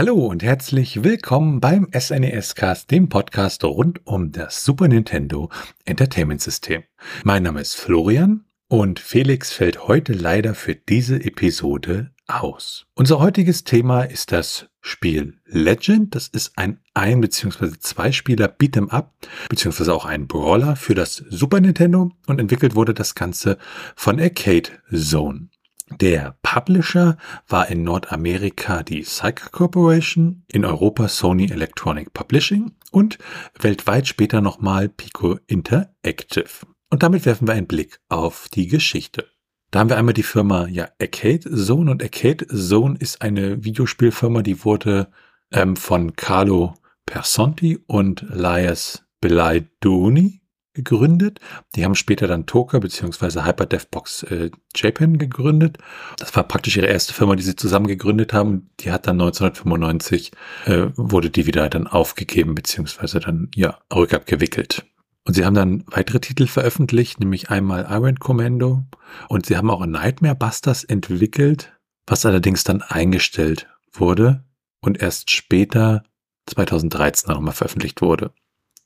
Hallo und herzlich willkommen beim SNES Cast, dem Podcast rund um das Super Nintendo Entertainment System. Mein Name ist Florian und Felix fällt heute leider für diese Episode aus. Unser heutiges Thema ist das Spiel Legend. Das ist ein ein- bzw. zwei Spieler Beat'em Up bzw. auch ein Brawler für das Super Nintendo und entwickelt wurde das Ganze von Arcade Zone. Der Publisher war in Nordamerika die Psycha Corporation, in Europa Sony Electronic Publishing und weltweit später nochmal Pico Interactive. Und damit werfen wir einen Blick auf die Geschichte. Da haben wir einmal die Firma ja Arcade Zone und Arcade Zone ist eine Videospielfirma, die wurde ähm, von Carlo Personti und Laias Belaidoni gegründet. Die haben später dann Toka bzw. Hyperdevbox äh, Japan gegründet. Das war praktisch ihre erste Firma, die sie zusammen gegründet haben. Die hat dann 1995 äh, wurde die wieder dann aufgegeben bzw. dann ja rückabgewickelt. Und sie haben dann weitere Titel veröffentlicht, nämlich einmal Iron Commando und sie haben auch Nightmare Busters entwickelt, was allerdings dann eingestellt wurde und erst später 2013 nochmal veröffentlicht wurde.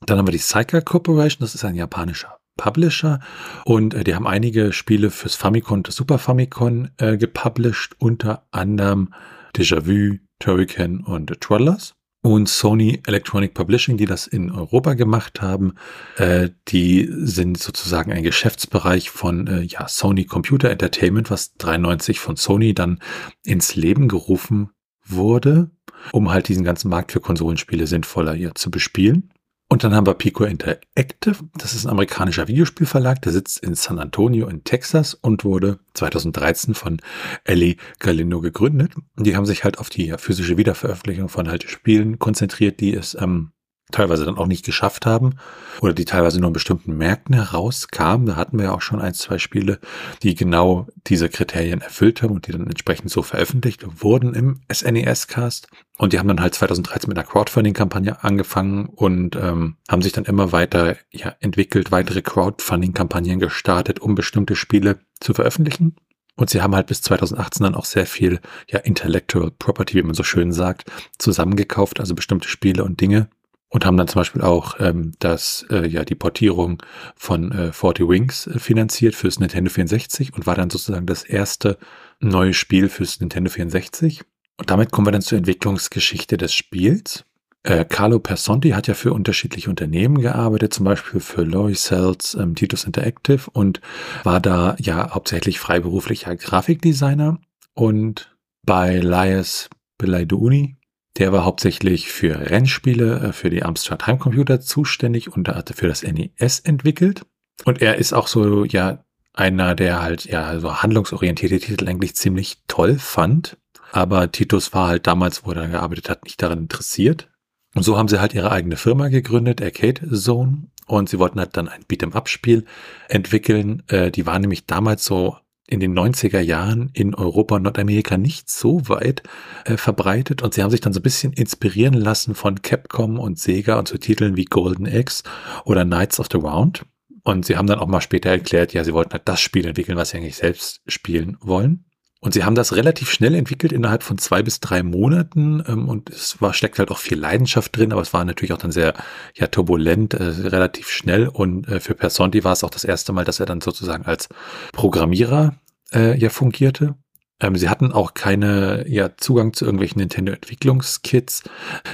Dann haben wir die Psycha Corporation, das ist ein japanischer Publisher und äh, die haben einige Spiele fürs Famicom und das Super Famicom äh, gepublished, unter anderem Déjà-vu, Turrican und Trollers. Und Sony Electronic Publishing, die das in Europa gemacht haben, äh, die sind sozusagen ein Geschäftsbereich von äh, ja, Sony Computer Entertainment, was 93 von Sony dann ins Leben gerufen wurde, um halt diesen ganzen Markt für Konsolenspiele sinnvoller hier zu bespielen. Und dann haben wir Pico Interactive. Das ist ein amerikanischer Videospielverlag, der sitzt in San Antonio in Texas und wurde 2013 von Ellie Galindo gegründet. Und die haben sich halt auf die physische Wiederveröffentlichung von halt Spielen konzentriert, die es ähm, teilweise dann auch nicht geschafft haben oder die teilweise nur in bestimmten Märkten herauskamen. Da hatten wir ja auch schon ein, zwei Spiele, die genau diese Kriterien erfüllt haben und die dann entsprechend so veröffentlicht wurden im SNES-Cast. Und die haben dann halt 2013 mit einer Crowdfunding-Kampagne angefangen und ähm, haben sich dann immer weiter ja, entwickelt, weitere Crowdfunding-Kampagnen gestartet, um bestimmte Spiele zu veröffentlichen. Und sie haben halt bis 2018 dann auch sehr viel ja, Intellectual Property, wie man so schön sagt, zusammengekauft, also bestimmte Spiele und Dinge, und haben dann zum Beispiel auch ähm, das, äh, ja, die Portierung von äh, 40 Wings äh, finanziert fürs Nintendo 64 und war dann sozusagen das erste neue Spiel fürs Nintendo 64. Und damit kommen wir dann zur Entwicklungsgeschichte des Spiels. Äh, Carlo Personti hat ja für unterschiedliche Unternehmen gearbeitet, zum Beispiel für Lois Cells, ähm, Titus Interactive und war da ja hauptsächlich freiberuflicher Grafikdesigner. Und bei Lias Belaiduni der war hauptsächlich für Rennspiele, äh, für die Amstrad Heimcomputer zuständig und hatte für das NES entwickelt. Und er ist auch so, ja, einer, der halt, ja, so handlungsorientierte Titel eigentlich ziemlich toll fand. Aber Titus war halt damals, wo er gearbeitet hat, nicht daran interessiert. Und so haben sie halt ihre eigene Firma gegründet, Arcade Zone. Und sie wollten halt dann ein Beat'em-up-Spiel entwickeln. Äh, die waren nämlich damals so in den 90er Jahren in Europa und Nordamerika nicht so weit äh, verbreitet und sie haben sich dann so ein bisschen inspirieren lassen von Capcom und Sega und so Titeln wie Golden Axe oder Knights of the Round. Und sie haben dann auch mal später erklärt, ja, sie wollten halt das Spiel entwickeln, was sie eigentlich selbst spielen wollen. Und sie haben das relativ schnell entwickelt, innerhalb von zwei bis drei Monaten. Ähm, und es war, steckt halt auch viel Leidenschaft drin, aber es war natürlich auch dann sehr ja, turbulent, äh, relativ schnell. Und äh, für Personti war es auch das erste Mal, dass er dann sozusagen als Programmierer äh, ja fungierte. Ähm, sie hatten auch keine ja, Zugang zu irgendwelchen Nintendo-Entwicklungskits.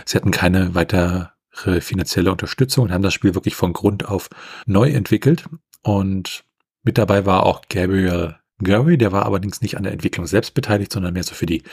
Sie hatten keine weitere finanzielle Unterstützung und haben das Spiel wirklich von Grund auf neu entwickelt. Und mit dabei war auch Gabriel Gurry, der war allerdings nicht an der Entwicklung selbst beteiligt, sondern mehr so für die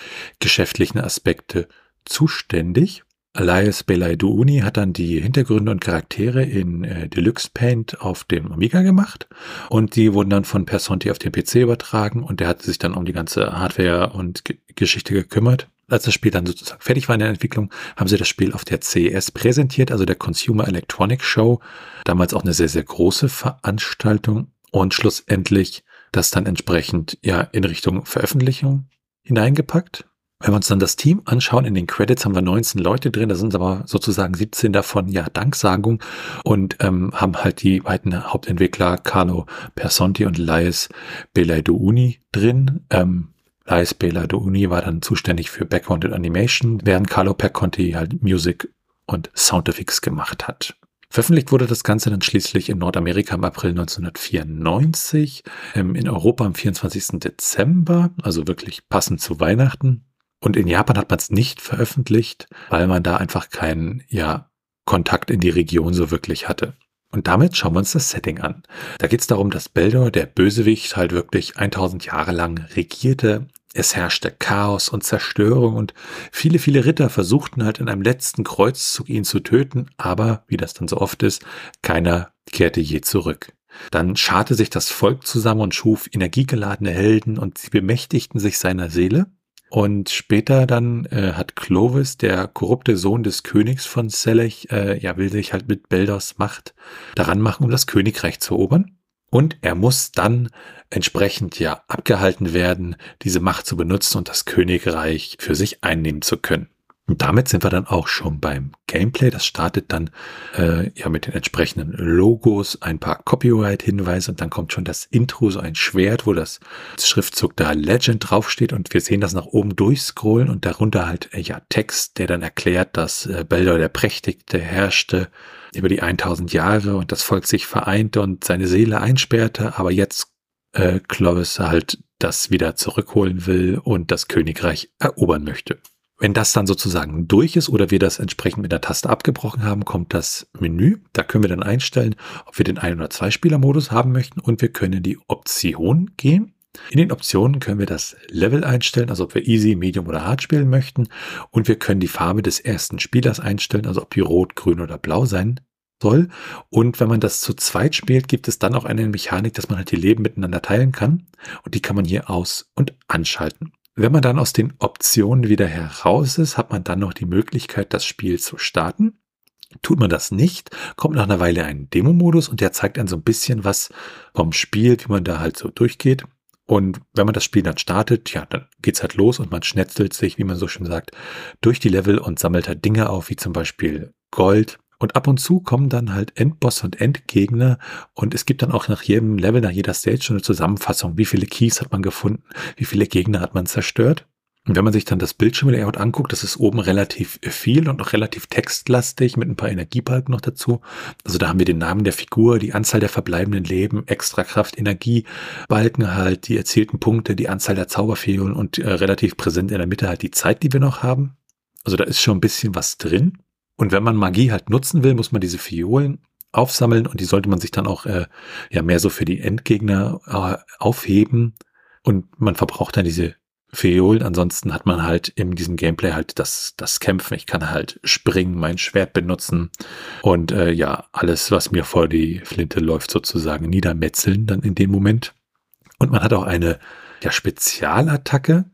geschäftlichen Aspekte zuständig. Elias Belaidouni hat dann die Hintergründe und Charaktere in äh, Deluxe Paint auf dem Amiga gemacht und die wurden dann von Personti auf den PC übertragen und der hat sich dann um die ganze Hardware und G Geschichte gekümmert. Als das Spiel dann sozusagen fertig war in der Entwicklung, haben sie das Spiel auf der CES präsentiert, also der Consumer Electronics Show. Damals auch eine sehr, sehr große Veranstaltung und schlussendlich das dann entsprechend ja in Richtung Veröffentlichung hineingepackt. Wenn wir uns dann das Team anschauen, in den Credits haben wir 19 Leute drin, da sind aber sozusagen 17 davon ja Danksagung und ähm, haben halt die beiden Hauptentwickler Carlo Personti und Lais Belaidouni drin. Ähm, Lais Bela Uni war dann zuständig für Background und Animation, während Carlo Perconti halt Music und Soundeffects gemacht hat. Veröffentlicht wurde das Ganze dann schließlich in Nordamerika im April 1994, ähm, in Europa am 24. Dezember, also wirklich passend zu Weihnachten. Und in Japan hat man es nicht veröffentlicht, weil man da einfach keinen ja, Kontakt in die Region so wirklich hatte. Und damit schauen wir uns das Setting an. Da geht es darum, dass Beldor, der Bösewicht, halt wirklich 1000 Jahre lang regierte. Es herrschte Chaos und Zerstörung und viele, viele Ritter versuchten halt in einem letzten Kreuzzug ihn zu töten, aber, wie das dann so oft ist, keiner kehrte je zurück. Dann scharte sich das Volk zusammen und schuf energiegeladene Helden und sie bemächtigten sich seiner Seele und später dann äh, hat Clovis, der korrupte Sohn des Königs von Selech, äh, ja, will sich halt mit Beldors Macht daran machen, um das Königreich zu erobern. Und er muss dann entsprechend ja abgehalten werden, diese Macht zu benutzen und das Königreich für sich einnehmen zu können. Und damit sind wir dann auch schon beim Gameplay. Das startet dann äh, ja mit den entsprechenden Logos, ein paar Copyright-Hinweise und dann kommt schon das Intro, so ein Schwert, wo das Schriftzug da Legend draufsteht und wir sehen das nach oben durchscrollen und darunter halt äh, ja Text, der dann erklärt, dass äh, Beldor der Prächtigte herrschte über die 1000 Jahre und das Volk sich vereinte und seine Seele einsperrte, aber jetzt äh, Clovis halt das wieder zurückholen will und das Königreich erobern möchte. Wenn das dann sozusagen durch ist oder wir das entsprechend mit der Taste abgebrochen haben, kommt das Menü. Da können wir dann einstellen, ob wir den Ein- oder Zwei-Spieler-Modus haben möchten und wir können in die Option gehen. In den Optionen können wir das Level einstellen, also ob wir Easy, Medium oder Hard spielen möchten. Und wir können die Farbe des ersten Spielers einstellen, also ob die rot, grün oder blau sein soll. Und wenn man das zu zweit spielt, gibt es dann auch eine Mechanik, dass man halt die Leben miteinander teilen kann. Und die kann man hier aus- und anschalten. Wenn man dann aus den Optionen wieder heraus ist, hat man dann noch die Möglichkeit, das Spiel zu starten. Tut man das nicht, kommt nach einer Weile ein Demo-Modus und der zeigt dann so ein bisschen was vom Spiel, wie man da halt so durchgeht. Und wenn man das Spiel dann startet, ja, dann geht's halt los und man schnetzelt sich, wie man so schön sagt, durch die Level und sammelt halt Dinge auf, wie zum Beispiel Gold, und ab und zu kommen dann halt Endboss und Endgegner und es gibt dann auch nach jedem Level, nach jeder Stage schon eine Zusammenfassung, wie viele Keys hat man gefunden, wie viele Gegner hat man zerstört. Und wenn man sich dann das Bildschirmlayout anguckt, das ist oben relativ viel und auch relativ textlastig mit ein paar Energiebalken noch dazu. Also da haben wir den Namen der Figur, die Anzahl der verbleibenden Leben, Extrakraft, Energiebalken halt, die erzielten Punkte, die Anzahl der Zauberfehlen und äh, relativ präsent in der Mitte halt die Zeit, die wir noch haben. Also da ist schon ein bisschen was drin. Und wenn man Magie halt nutzen will, muss man diese Fiolen aufsammeln und die sollte man sich dann auch äh, ja mehr so für die Endgegner äh, aufheben. Und man verbraucht dann diese Fiolen. Ansonsten hat man halt in diesem Gameplay halt das, das Kämpfen. Ich kann halt springen, mein Schwert benutzen und äh, ja, alles, was mir vor die Flinte läuft, sozusagen niedermetzeln dann in dem Moment. Und man hat auch eine ja, Spezialattacke,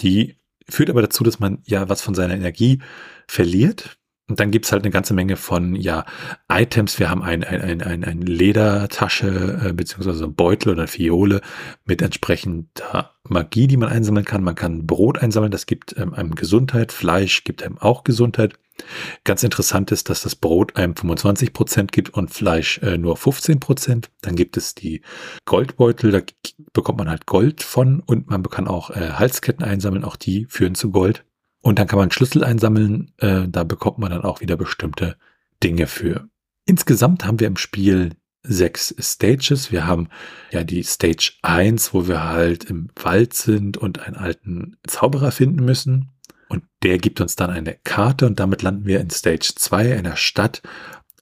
die führt aber dazu, dass man ja was von seiner Energie verliert. Und dann gibt's halt eine ganze Menge von ja Items. Wir haben ein, ein, ein, ein, ein Ledertasche äh, beziehungsweise Beutel oder eine Fiole mit entsprechender Magie, die man einsammeln kann. Man kann Brot einsammeln, das gibt ähm, einem Gesundheit. Fleisch gibt einem auch Gesundheit. Ganz interessant ist, dass das Brot einem 25 Prozent gibt und Fleisch äh, nur 15%. Prozent. Dann gibt es die Goldbeutel, da bekommt man halt Gold von und man kann auch äh, Halsketten einsammeln, auch die führen zu Gold. Und dann kann man Schlüssel einsammeln, äh, da bekommt man dann auch wieder bestimmte Dinge für. Insgesamt haben wir im Spiel sechs Stages. Wir haben ja die Stage 1, wo wir halt im Wald sind und einen alten Zauberer finden müssen. Und der gibt uns dann eine Karte und damit landen wir in Stage 2 einer Stadt.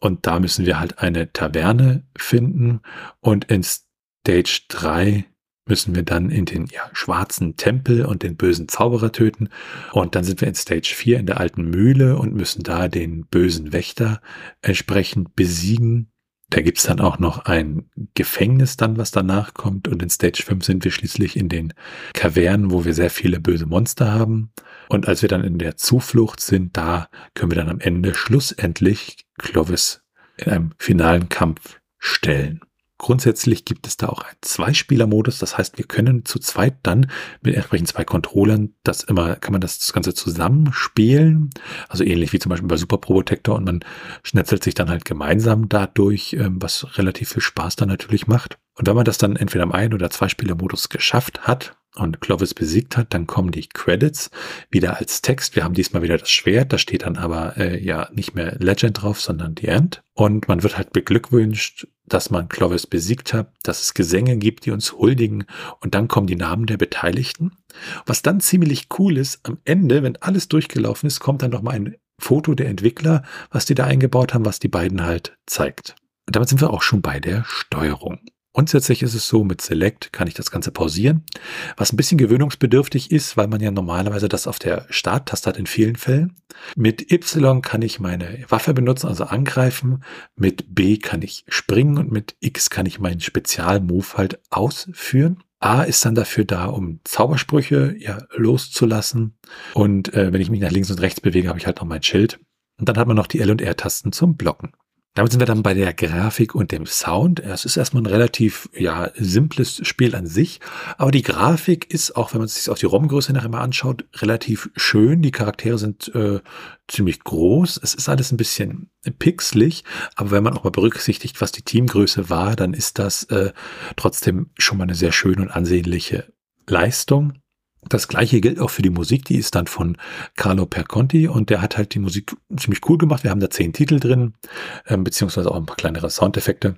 Und da müssen wir halt eine Taverne finden. Und in Stage 3 müssen wir dann in den ja, schwarzen Tempel und den bösen Zauberer töten. Und dann sind wir in Stage 4 in der alten Mühle und müssen da den bösen Wächter entsprechend besiegen. Da gibt's dann auch noch ein Gefängnis dann, was danach kommt. Und in Stage 5 sind wir schließlich in den Kavernen, wo wir sehr viele böse Monster haben. Und als wir dann in der Zuflucht sind, da können wir dann am Ende schlussendlich Clovis in einem finalen Kampf stellen. Grundsätzlich gibt es da auch einen Zweispieler-Modus. Das heißt, wir können zu zweit dann mit entsprechend zwei Controllern das immer, kann man das Ganze zusammenspielen. Also ähnlich wie zum Beispiel bei Super Probotector und man schnetzelt sich dann halt gemeinsam dadurch, ähm, was relativ viel Spaß dann natürlich macht. Und wenn man das dann entweder im Ein- oder Zwei-Spieler-Modus geschafft hat und Clovis besiegt hat, dann kommen die Credits wieder als Text. Wir haben diesmal wieder das Schwert, da steht dann aber äh, ja nicht mehr Legend drauf, sondern The End. Und man wird halt beglückwünscht, dass man Clovis besiegt hat, dass es Gesänge gibt, die uns huldigen und dann kommen die Namen der Beteiligten. Was dann ziemlich cool ist, am Ende, wenn alles durchgelaufen ist, kommt dann nochmal ein Foto der Entwickler, was die da eingebaut haben, was die beiden halt zeigt. Und damit sind wir auch schon bei der Steuerung. Grundsätzlich ist es so, mit Select kann ich das Ganze pausieren, was ein bisschen gewöhnungsbedürftig ist, weil man ja normalerweise das auf der Starttaste hat in vielen Fällen. Mit Y kann ich meine Waffe benutzen, also angreifen. Mit B kann ich springen und mit X kann ich meinen Spezialmove halt ausführen. A ist dann dafür da, um Zaubersprüche ja loszulassen. Und äh, wenn ich mich nach links und rechts bewege, habe ich halt noch mein Schild. Und dann hat man noch die L- und R-Tasten zum Blocken. Damit sind wir dann bei der Grafik und dem Sound. Es ist erstmal ein relativ ja, simples Spiel an sich, aber die Grafik ist, auch wenn man sich auf die ROM-Größe nachher mal anschaut, relativ schön. Die Charaktere sind äh, ziemlich groß. Es ist alles ein bisschen pixelig, aber wenn man auch mal berücksichtigt, was die Teamgröße war, dann ist das äh, trotzdem schon mal eine sehr schöne und ansehnliche Leistung. Das gleiche gilt auch für die Musik, die ist dann von Carlo Perconti und der hat halt die Musik ziemlich cool gemacht. Wir haben da zehn Titel drin, äh, beziehungsweise auch ein paar kleinere Soundeffekte.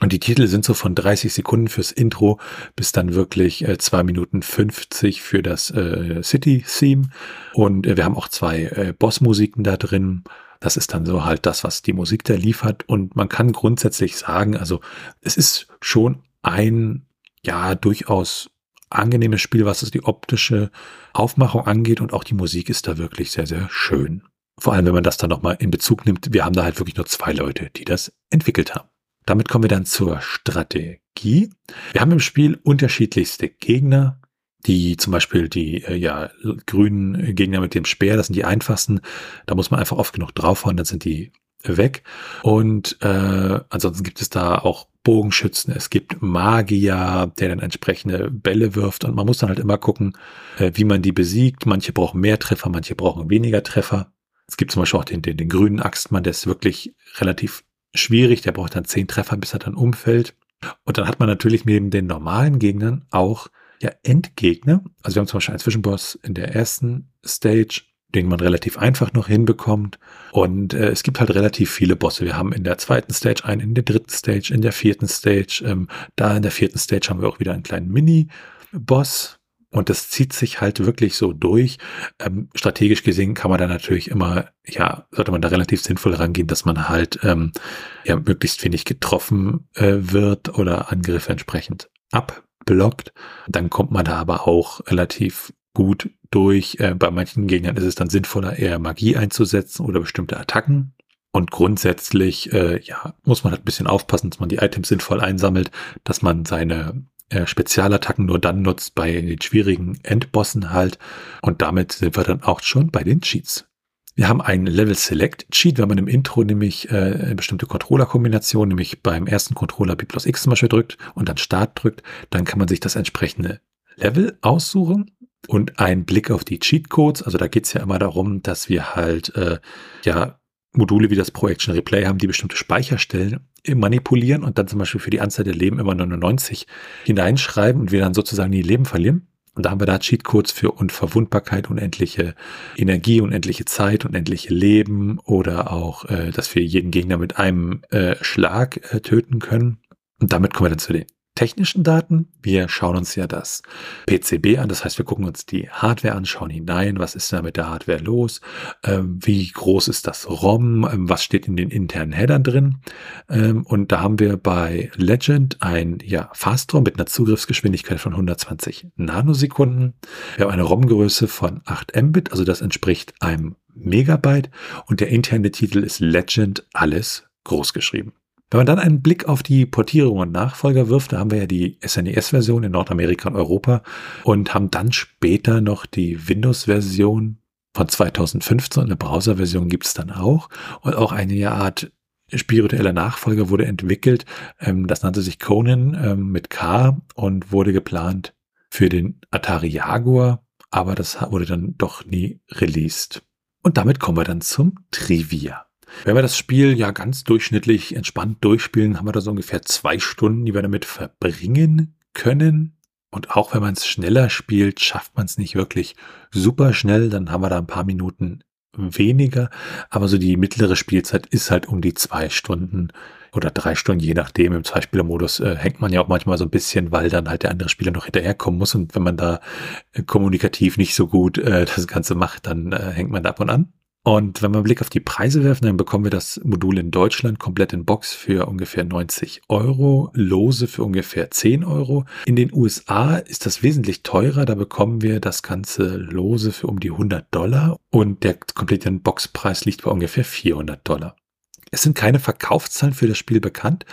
Und die Titel sind so von 30 Sekunden fürs Intro bis dann wirklich äh, 2 Minuten 50 für das äh, City-Theme. Und äh, wir haben auch zwei äh, Boss-Musiken da drin. Das ist dann so halt das, was die Musik da liefert. Und man kann grundsätzlich sagen, also es ist schon ein, ja, durchaus angenehmes Spiel, was es die optische Aufmachung angeht und auch die Musik ist da wirklich sehr, sehr schön. Vor allem, wenn man das dann nochmal in Bezug nimmt, wir haben da halt wirklich nur zwei Leute, die das entwickelt haben. Damit kommen wir dann zur Strategie. Wir haben im Spiel unterschiedlichste Gegner, die zum Beispiel die äh, ja, grünen Gegner mit dem Speer, das sind die einfachsten. Da muss man einfach oft genug draufhauen, dann sind die weg. Und äh, ansonsten gibt es da auch Bogenschützen, es gibt Magier, der dann entsprechende Bälle wirft und man muss dann halt immer gucken, äh, wie man die besiegt. Manche brauchen mehr Treffer, manche brauchen weniger Treffer. Es gibt zum Beispiel auch den, den, den grünen Axtmann, der ist wirklich relativ schwierig, der braucht dann zehn Treffer, bis er dann umfällt. Und dann hat man natürlich neben den normalen Gegnern auch ja Endgegner. Also wir haben zum Beispiel einen Zwischenboss in der ersten Stage, den man relativ einfach noch hinbekommt. Und äh, es gibt halt relativ viele Bosse. Wir haben in der zweiten Stage einen, in der dritten Stage, in der vierten Stage. Ähm, da in der vierten Stage haben wir auch wieder einen kleinen Mini-Boss. Und das zieht sich halt wirklich so durch. Ähm, strategisch gesehen kann man da natürlich immer, ja, sollte man da relativ sinnvoll rangehen, dass man halt ähm, ja möglichst wenig getroffen äh, wird oder Angriffe entsprechend abblockt. Dann kommt man da aber auch relativ gut durch. Äh, bei manchen Gegnern ist es dann sinnvoller, eher Magie einzusetzen oder bestimmte Attacken. Und grundsätzlich, äh, ja, muss man halt ein bisschen aufpassen, dass man die Items sinnvoll einsammelt, dass man seine äh, Spezialattacken nur dann nutzt bei den schwierigen Endbossen halt. Und damit sind wir dann auch schon bei den Cheats. Wir haben einen Level Select Cheat, wenn man im Intro nämlich äh, bestimmte Controller-Kombination, nämlich beim ersten Controller B plus X zum Beispiel drückt und dann Start drückt, dann kann man sich das entsprechende Level aussuchen und ein Blick auf die Cheatcodes. Also da geht es ja immer darum, dass wir halt äh, ja Module wie das Pro Action Replay haben, die bestimmte Speicherstellen manipulieren und dann zum Beispiel für die Anzahl der Leben immer 99 hineinschreiben und wir dann sozusagen die Leben verlieren. Und da haben wir da Cheatcodes für Unverwundbarkeit, unendliche Energie, unendliche Zeit, unendliche Leben oder auch, äh, dass wir jeden Gegner mit einem äh, Schlag äh, töten können. Und damit kommen wir dann zu den technischen Daten. Wir schauen uns ja das PCB an, das heißt, wir gucken uns die Hardware an, schauen hinein, was ist da mit der Hardware los, ähm, wie groß ist das ROM, ähm, was steht in den internen Headern drin. Ähm, und da haben wir bei Legend ein ja, Fast-ROM mit einer Zugriffsgeschwindigkeit von 120 Nanosekunden. Wir haben eine ROM-Größe von 8 Mbit, also das entspricht einem Megabyte und der interne Titel ist Legend alles groß geschrieben. Wenn man dann einen Blick auf die Portierung und Nachfolger wirft, da haben wir ja die SNES-Version in Nordamerika und Europa und haben dann später noch die Windows-Version von 2015 eine Browser-Version gibt es dann auch und auch eine Art spiritueller Nachfolger wurde entwickelt. Ähm, das nannte sich Conan ähm, mit K und wurde geplant für den Atari Jaguar, aber das wurde dann doch nie released. Und damit kommen wir dann zum Trivia. Wenn wir das Spiel ja ganz durchschnittlich entspannt durchspielen, haben wir da so ungefähr zwei Stunden, die wir damit verbringen können. Und auch wenn man es schneller spielt, schafft man es nicht wirklich super schnell. Dann haben wir da ein paar Minuten weniger. Aber so die mittlere Spielzeit ist halt um die zwei Stunden oder drei Stunden, je nachdem. Im Zweispielermodus äh, hängt man ja auch manchmal so ein bisschen, weil dann halt der andere Spieler noch hinterherkommen muss. Und wenn man da äh, kommunikativ nicht so gut äh, das Ganze macht, dann äh, hängt man davon an. Und wenn wir einen Blick auf die Preise werfen, dann bekommen wir das Modul in Deutschland komplett in Box für ungefähr 90 Euro, lose für ungefähr 10 Euro. In den USA ist das wesentlich teurer, da bekommen wir das Ganze lose für um die 100 Dollar und der komplette Boxpreis liegt bei ungefähr 400 Dollar. Es sind keine Verkaufszahlen für das Spiel bekannt,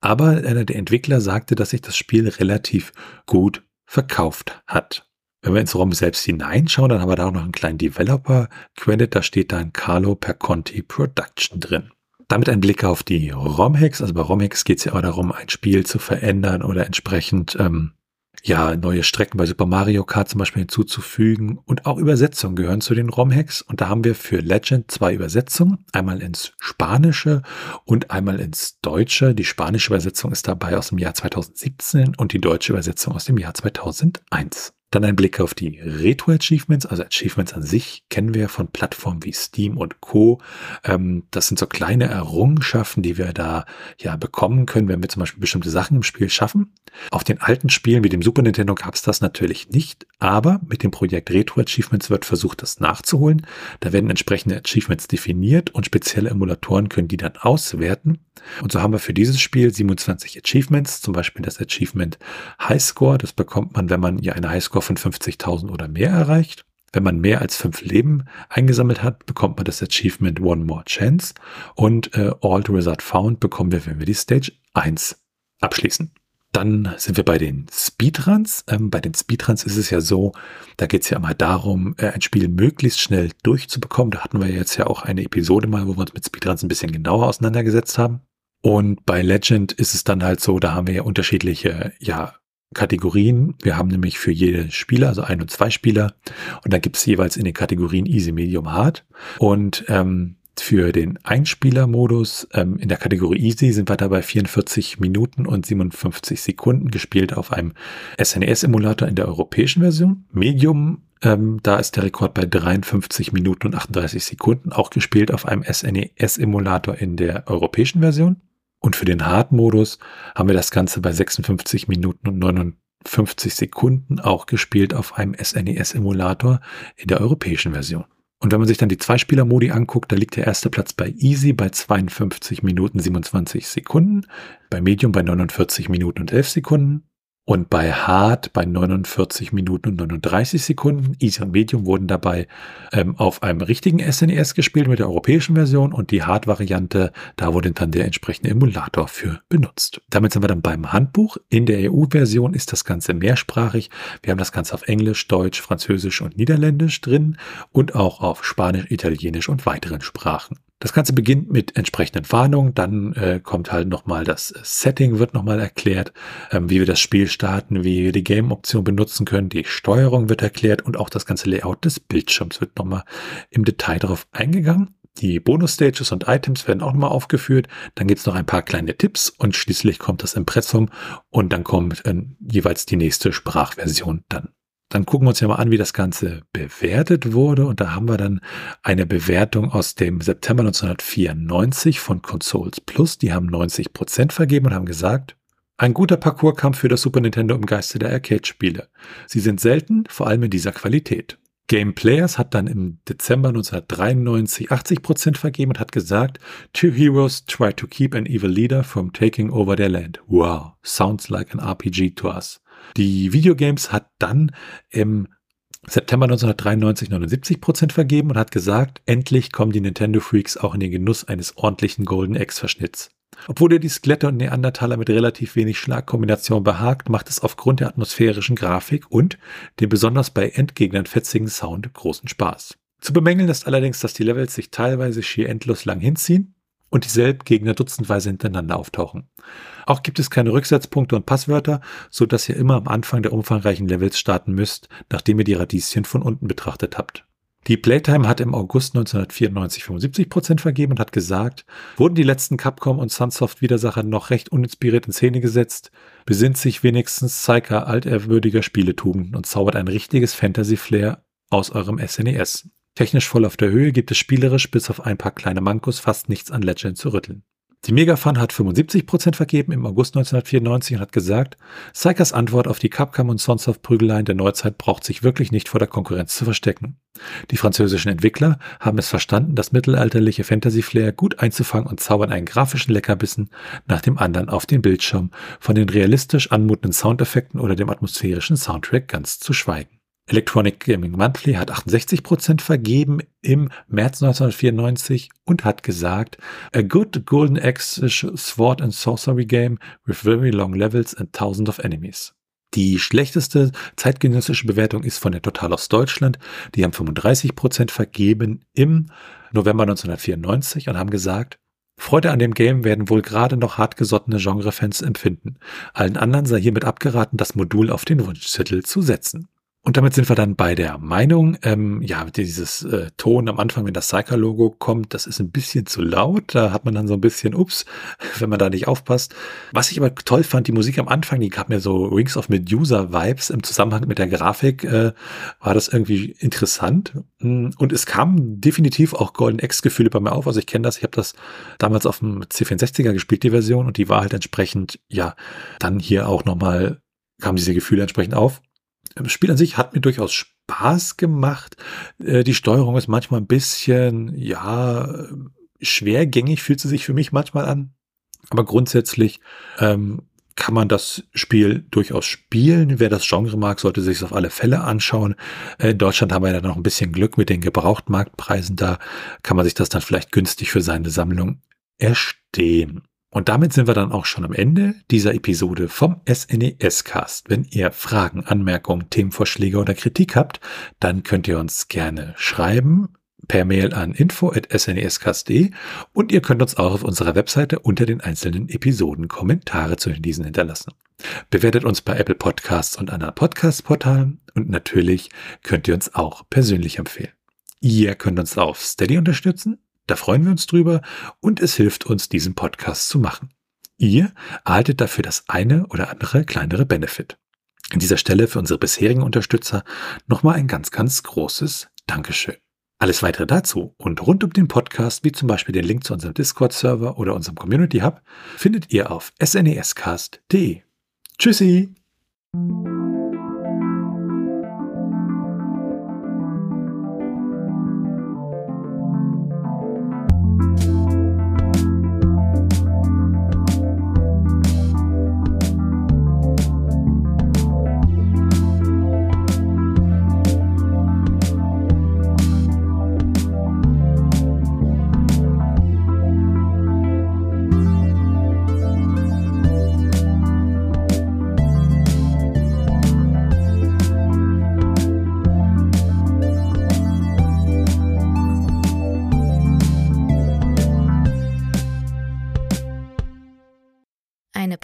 aber einer der Entwickler sagte, dass sich das Spiel relativ gut verkauft hat. Wenn wir ins ROM selbst hineinschauen, dann haben wir da auch noch einen kleinen Developer-Credit. Da steht dann Carlo Perconti Production drin. Damit ein Blick auf die ROM-Hacks. Also bei ROM-Hacks geht es ja auch darum, ein Spiel zu verändern oder entsprechend ähm, ja, neue Strecken bei Super Mario Kart zum Beispiel hinzuzufügen. Und auch Übersetzungen gehören zu den ROM-Hacks. Und da haben wir für Legend zwei Übersetzungen. Einmal ins Spanische und einmal ins Deutsche. Die spanische Übersetzung ist dabei aus dem Jahr 2017 und die deutsche Übersetzung aus dem Jahr 2001. Dann ein Blick auf die Retro-Achievements. Also Achievements an sich kennen wir von Plattformen wie Steam und Co. Ähm, das sind so kleine Errungenschaften, die wir da ja bekommen können, wenn wir zum Beispiel bestimmte Sachen im Spiel schaffen. Auf den alten Spielen wie dem Super Nintendo gab es das natürlich nicht, aber mit dem Projekt Retro Achievements wird versucht, das nachzuholen. Da werden entsprechende Achievements definiert und spezielle Emulatoren können die dann auswerten. Und so haben wir für dieses Spiel 27 Achievements, zum Beispiel das Achievement Highscore. Das bekommt man, wenn man ja eine Highscore von 50.000 oder mehr erreicht. Wenn man mehr als fünf Leben eingesammelt hat, bekommt man das Achievement One More Chance und äh, All the Result Found bekommen wir, wenn wir die Stage 1 abschließen. Dann sind wir bei den Speedruns. Ähm, bei den Speedruns ist es ja so, da geht es ja immer darum, äh, ein Spiel möglichst schnell durchzubekommen. Da hatten wir jetzt ja auch eine Episode mal, wo wir uns mit Speedruns ein bisschen genauer auseinandergesetzt haben. Und bei Legend ist es dann halt so, da haben wir ja unterschiedliche, ja, Kategorien. Wir haben nämlich für jede Spieler, also ein und zwei Spieler, und da gibt es jeweils in den Kategorien Easy, Medium, Hard. Und ähm, für den Einspieler-Modus ähm, in der Kategorie Easy sind wir dabei 44 Minuten und 57 Sekunden gespielt auf einem SNES-Emulator in der europäischen Version. Medium, ähm, da ist der Rekord bei 53 Minuten und 38 Sekunden, auch gespielt auf einem SNES-Emulator in der europäischen Version. Und für den Hard-Modus haben wir das Ganze bei 56 Minuten und 59 Sekunden auch gespielt auf einem SNES-Emulator in der europäischen Version. Und wenn man sich dann die Zweispieler-Modi anguckt, da liegt der erste Platz bei Easy bei 52 Minuten 27 Sekunden, bei Medium bei 49 Minuten und 11 Sekunden, und bei Hard bei 49 Minuten und 39 Sekunden. Easy und Medium wurden dabei ähm, auf einem richtigen SNES e gespielt mit der europäischen Version und die Hard-Variante, da wurde dann der entsprechende Emulator für benutzt. Damit sind wir dann beim Handbuch. In der EU-Version ist das Ganze mehrsprachig. Wir haben das Ganze auf Englisch, Deutsch, Französisch und Niederländisch drin und auch auf Spanisch, Italienisch und weiteren Sprachen. Das Ganze beginnt mit entsprechenden Warnungen, dann äh, kommt halt nochmal das Setting, wird nochmal erklärt, ähm, wie wir das Spiel starten, wie wir die Game-Option benutzen können, die Steuerung wird erklärt und auch das ganze Layout des Bildschirms wird nochmal im Detail darauf eingegangen. Die Bonus-Stages und Items werden auch nochmal aufgeführt. Dann gibt's noch ein paar kleine Tipps und schließlich kommt das Impressum und dann kommt äh, jeweils die nächste Sprachversion dann dann gucken wir uns ja mal an, wie das Ganze bewertet wurde. Und da haben wir dann eine Bewertung aus dem September 1994 von Consoles Plus. Die haben 90 Prozent vergeben und haben gesagt, ein guter Parcourskampf für das Super Nintendo im Geiste der Arcade-Spiele. Sie sind selten, vor allem in dieser Qualität. Game Players hat dann im Dezember 1993 80% vergeben und hat gesagt, Two heroes try to keep an evil leader from taking over their land. Wow, sounds like an RPG to us. Die Videogames hat dann im September 1993 79 Prozent vergeben und hat gesagt, endlich kommen die Nintendo Freaks auch in den Genuss eines ordentlichen Golden X Verschnitts. Obwohl er die Skelette und Neandertaler mit relativ wenig Schlagkombination behagt, macht es aufgrund der atmosphärischen Grafik und dem besonders bei Endgegnern fetzigen Sound großen Spaß. Zu bemängeln ist allerdings, dass die Levels sich teilweise schier endlos lang hinziehen und dieselben Gegner dutzendweise hintereinander auftauchen. Auch gibt es keine Rücksetzpunkte und Passwörter, so dass ihr immer am Anfang der umfangreichen Levels starten müsst, nachdem ihr die Radieschen von unten betrachtet habt. Die Playtime hat im August 1994 75% vergeben und hat gesagt, wurden die letzten Capcom und Sunsoft-Widersacher noch recht uninspiriert in Szene gesetzt, besinnt sich wenigstens Zeiger altehrwürdiger Spieletugenden und zaubert ein richtiges Fantasy-Flair aus eurem SNES. Technisch voll auf der Höhe gibt es spielerisch bis auf ein paar kleine Mankos fast nichts an Legend zu rütteln. Die Megafan hat 75% vergeben im August 1994 und hat gesagt, Psychers Antwort auf die Capcom und Sonsoft Prügeleien der Neuzeit braucht sich wirklich nicht vor der Konkurrenz zu verstecken. Die französischen Entwickler haben es verstanden, das mittelalterliche Fantasy-Flair gut einzufangen und zaubern einen grafischen Leckerbissen nach dem anderen auf den Bildschirm, von den realistisch anmutenden Soundeffekten oder dem atmosphärischen Soundtrack ganz zu schweigen. Electronic Gaming Monthly hat 68% vergeben im März 1994 und hat gesagt, a good golden axe sword and sorcery game with very long levels and thousands of enemies. Die schlechteste zeitgenössische Bewertung ist von der Total aus Deutschland. Die haben 35% vergeben im November 1994 und haben gesagt, Freude an dem Game werden wohl gerade noch hartgesottene Genrefans empfinden. Allen anderen sei hiermit abgeraten, das Modul auf den Wunschzettel zu setzen. Und damit sind wir dann bei der Meinung, ähm, ja, dieses äh, Ton am Anfang, wenn das Cycle-Logo kommt, das ist ein bisschen zu laut. Da hat man dann so ein bisschen, ups, wenn man da nicht aufpasst. Was ich aber toll fand, die Musik am Anfang, die gab mir so Rings of Medusa-Vibes im Zusammenhang mit der Grafik, äh, war das irgendwie interessant. Mm, und es kamen definitiv auch Golden X-Gefühle bei mir auf. Also ich kenne das, ich habe das damals auf dem C64er gespielt, die Version, und die war halt entsprechend, ja, dann hier auch nochmal, kamen diese Gefühle entsprechend auf. Das Spiel an sich hat mir durchaus Spaß gemacht. Äh, die Steuerung ist manchmal ein bisschen, ja, schwergängig fühlt sie sich für mich manchmal an. Aber grundsätzlich ähm, kann man das Spiel durchaus spielen. Wer das Genre mag, sollte sich es auf alle Fälle anschauen. Äh, in Deutschland haben wir ja noch ein bisschen Glück mit den Gebrauchtmarktpreisen. Da kann man sich das dann vielleicht günstig für seine Sammlung erstehen. Und damit sind wir dann auch schon am Ende dieser Episode vom SNES Cast. Wenn ihr Fragen, Anmerkungen, Themenvorschläge oder Kritik habt, dann könnt ihr uns gerne schreiben per Mail an info.snescast.de und ihr könnt uns auch auf unserer Webseite unter den einzelnen Episoden Kommentare zu diesen hinterlassen. Bewertet uns bei Apple Podcasts und anderen Podcast-Portalen und natürlich könnt ihr uns auch persönlich empfehlen. Ihr könnt uns auf Steady unterstützen da freuen wir uns drüber und es hilft uns, diesen Podcast zu machen. Ihr erhaltet dafür das eine oder andere kleinere Benefit. An dieser Stelle für unsere bisherigen Unterstützer nochmal ein ganz, ganz großes Dankeschön. Alles weitere dazu und rund um den Podcast, wie zum Beispiel den Link zu unserem Discord-Server oder unserem Community Hub, findet ihr auf snescast.de. Tschüssi!